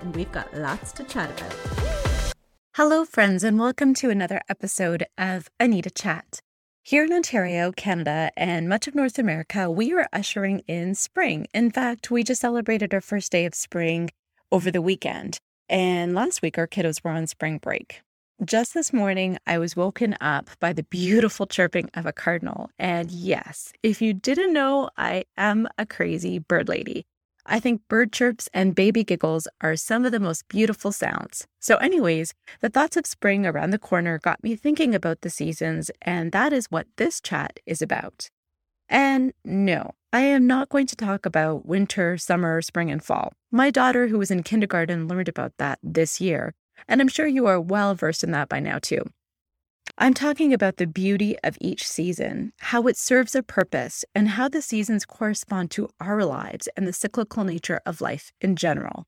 and we've got lots to chat about. Hello, friends, and welcome to another episode of Anita Chat. Here in Ontario, Canada, and much of North America, we are ushering in spring. In fact, we just celebrated our first day of spring over the weekend. And last week, our kiddos were on spring break. Just this morning, I was woken up by the beautiful chirping of a cardinal. And yes, if you didn't know, I am a crazy bird lady. I think bird chirps and baby giggles are some of the most beautiful sounds. So, anyways, the thoughts of spring around the corner got me thinking about the seasons, and that is what this chat is about. And no, I am not going to talk about winter, summer, spring, and fall. My daughter, who was in kindergarten, learned about that this year, and I'm sure you are well versed in that by now, too. I'm talking about the beauty of each season, how it serves a purpose, and how the seasons correspond to our lives and the cyclical nature of life in general.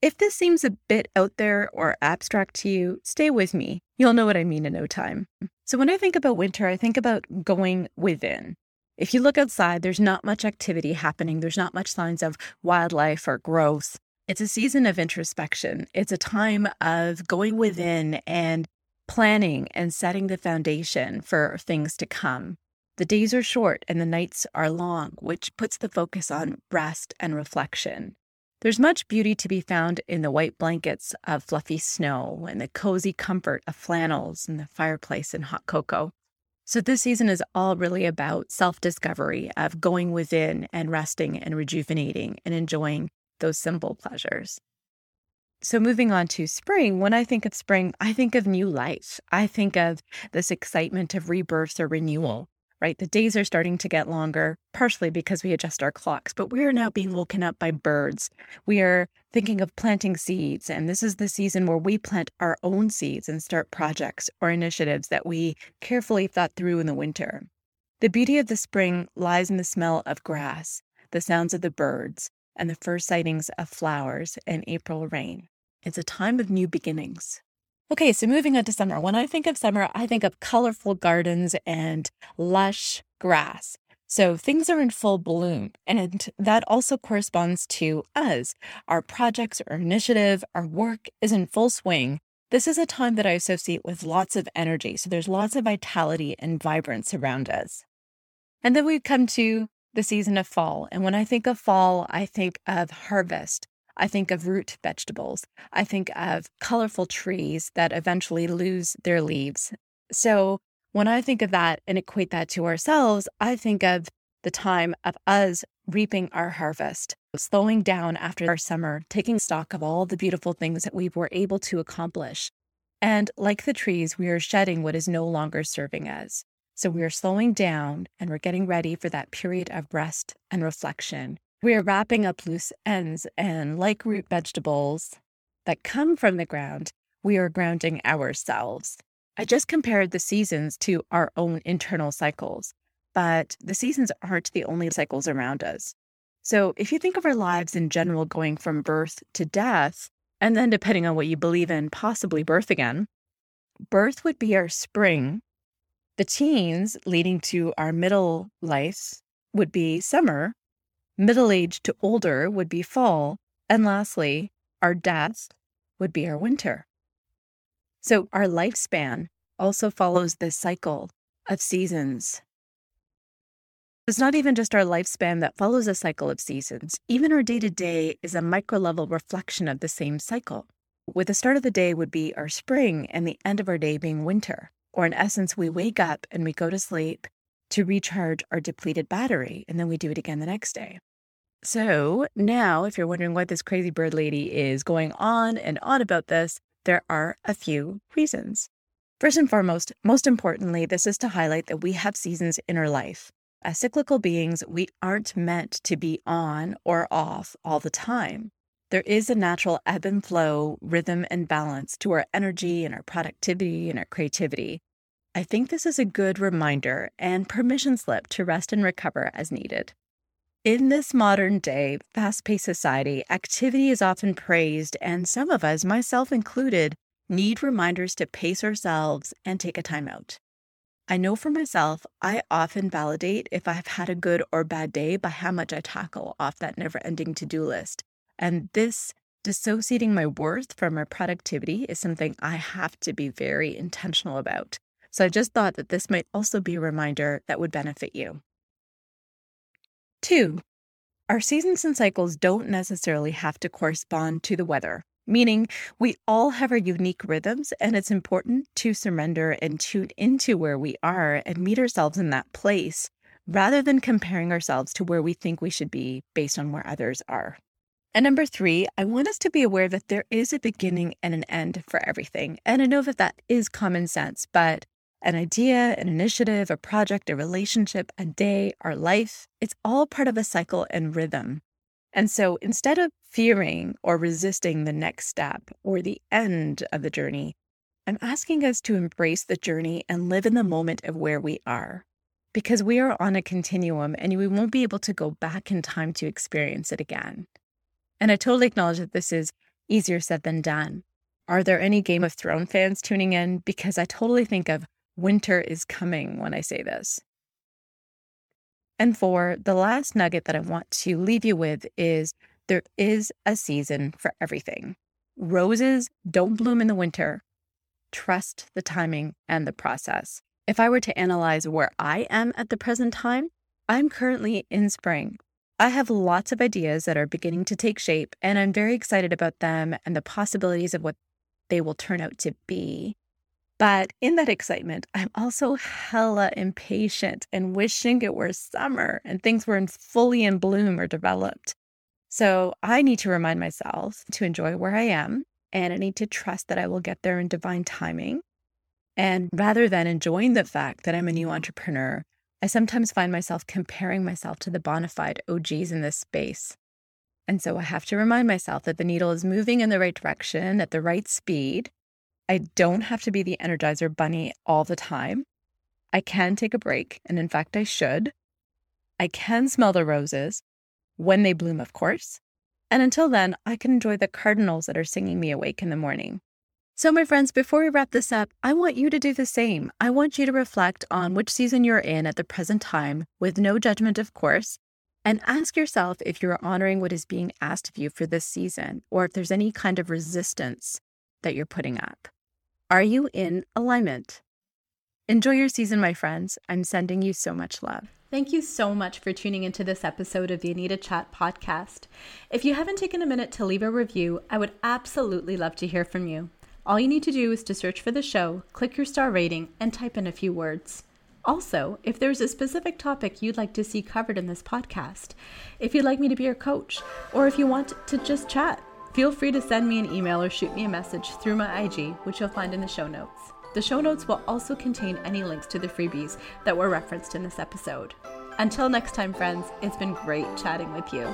If this seems a bit out there or abstract to you, stay with me. You'll know what I mean in no time. So, when I think about winter, I think about going within. If you look outside, there's not much activity happening, there's not much signs of wildlife or growth. It's a season of introspection. It's a time of going within and planning and setting the foundation for things to come. The days are short and the nights are long, which puts the focus on rest and reflection. There's much beauty to be found in the white blankets of fluffy snow and the cozy comfort of flannels and the fireplace and hot cocoa. So, this season is all really about self discovery, of going within and resting and rejuvenating and enjoying those simple pleasures. So, moving on to spring, when I think of spring, I think of new life. I think of this excitement of rebirth or renewal, right? The days are starting to get longer, partially because we adjust our clocks, but we are now being woken up by birds. We are thinking of planting seeds, and this is the season where we plant our own seeds and start projects or initiatives that we carefully thought through in the winter. The beauty of the spring lies in the smell of grass, the sounds of the birds, and the first sightings of flowers and April rain. It's a time of new beginnings. Okay, so moving on to summer. When I think of summer, I think of colorful gardens and lush grass. So things are in full bloom. And that also corresponds to us. Our projects our initiative, our work is in full swing. This is a time that I associate with lots of energy. So there's lots of vitality and vibrance around us. And then we come to the season of fall. And when I think of fall, I think of harvest, I think of root vegetables. I think of colorful trees that eventually lose their leaves. So when I think of that and equate that to ourselves, I think of the time of us reaping our harvest, slowing down after our summer, taking stock of all the beautiful things that we were able to accomplish. And like the trees, we are shedding what is no longer serving us. So we are slowing down and we're getting ready for that period of rest and reflection we are wrapping up loose ends, and like root vegetables that come from the ground, we are grounding ourselves. I just compared the seasons to our own internal cycles, but the seasons aren't the only cycles around us. So if you think of our lives in general going from birth to death, and then depending on what you believe in, possibly birth again, birth would be our spring. The teens leading to our middle life would be summer, Middle age to older would be fall. And lastly, our death would be our winter. So our lifespan also follows this cycle of seasons. It's not even just our lifespan that follows a cycle of seasons. Even our day to day is a micro level reflection of the same cycle. With the start of the day would be our spring and the end of our day being winter. Or in essence, we wake up and we go to sleep to recharge our depleted battery, and then we do it again the next day. So now, if you're wondering what this crazy bird lady is going on and on about this, there are a few reasons. First and foremost, most importantly, this is to highlight that we have seasons in our life. As cyclical beings, we aren't meant to be on or off all the time. there is a natural ebb and flow, rhythm and balance to our energy and our productivity and our creativity. I think this is a good reminder and permission slip to rest and recover as needed. In this modern day, fast paced society, activity is often praised, and some of us, myself included, need reminders to pace ourselves and take a time out. I know for myself, I often validate if I've had a good or bad day by how much I tackle off that never ending to do list. And this dissociating my worth from my productivity is something I have to be very intentional about. So I just thought that this might also be a reminder that would benefit you. Two, our seasons and cycles don't necessarily have to correspond to the weather, meaning we all have our unique rhythms, and it's important to surrender and tune into where we are and meet ourselves in that place rather than comparing ourselves to where we think we should be based on where others are. And number three, I want us to be aware that there is a beginning and an end for everything. And I know that that is common sense, but an idea, an initiative, a project, a relationship, a day, our life. It's all part of a cycle and rhythm. And so instead of fearing or resisting the next step or the end of the journey, I'm asking us to embrace the journey and live in the moment of where we are. Because we are on a continuum and we won't be able to go back in time to experience it again. And I totally acknowledge that this is easier said than done. Are there any Game of Thrones fans tuning in? Because I totally think of winter is coming when I say this. And for the last nugget that I want to leave you with is there is a season for everything. Roses don't bloom in the winter. Trust the timing and the process. If I were to analyze where I am at the present time, I'm currently in spring. I have lots of ideas that are beginning to take shape, and I'm very excited about them and the possibilities of what they will turn out to be. But in that excitement, I'm also hella impatient and wishing it were summer and things were in fully in bloom or developed. So I need to remind myself to enjoy where I am and I need to trust that I will get there in divine timing. And rather than enjoying the fact that I'm a new entrepreneur, I sometimes find myself comparing myself to the bona fide OGs in this space. And so I have to remind myself that the needle is moving in the right direction at the right speed I don't have to be the Energizer Bunny all the time. I can take a break, and in fact, I should. I can smell the roses when they bloom, of course. And until then, I can enjoy the cardinals that are singing me awake in the morning. So, my friends, before we wrap this up, I want you to do the same. I want you to reflect on which season you're in at the present time, with no judgment, of course, and ask yourself if you're honoring what is being asked of you for this season, or if there's any kind of resistance that you're putting up. Are you in alignment? Enjoy your season, my friends. I'm sending you so much love. Thank you so much for tuning into this episode of the Anita Chat podcast. If you haven't taken a minute to leave a review, I would absolutely love to hear from you. All you need to do is to search for the show, click your star rating, and type in a few words. Also, if there's a specific topic you'd like to see covered in this podcast, if you'd like me to be your coach, or if you want to just chat, Feel free to send me an email or shoot me a message through my IG, which you'll find in the show notes. The show notes will also contain any links to the freebies that were referenced in this episode. Until next time, friends, it's been great chatting with you.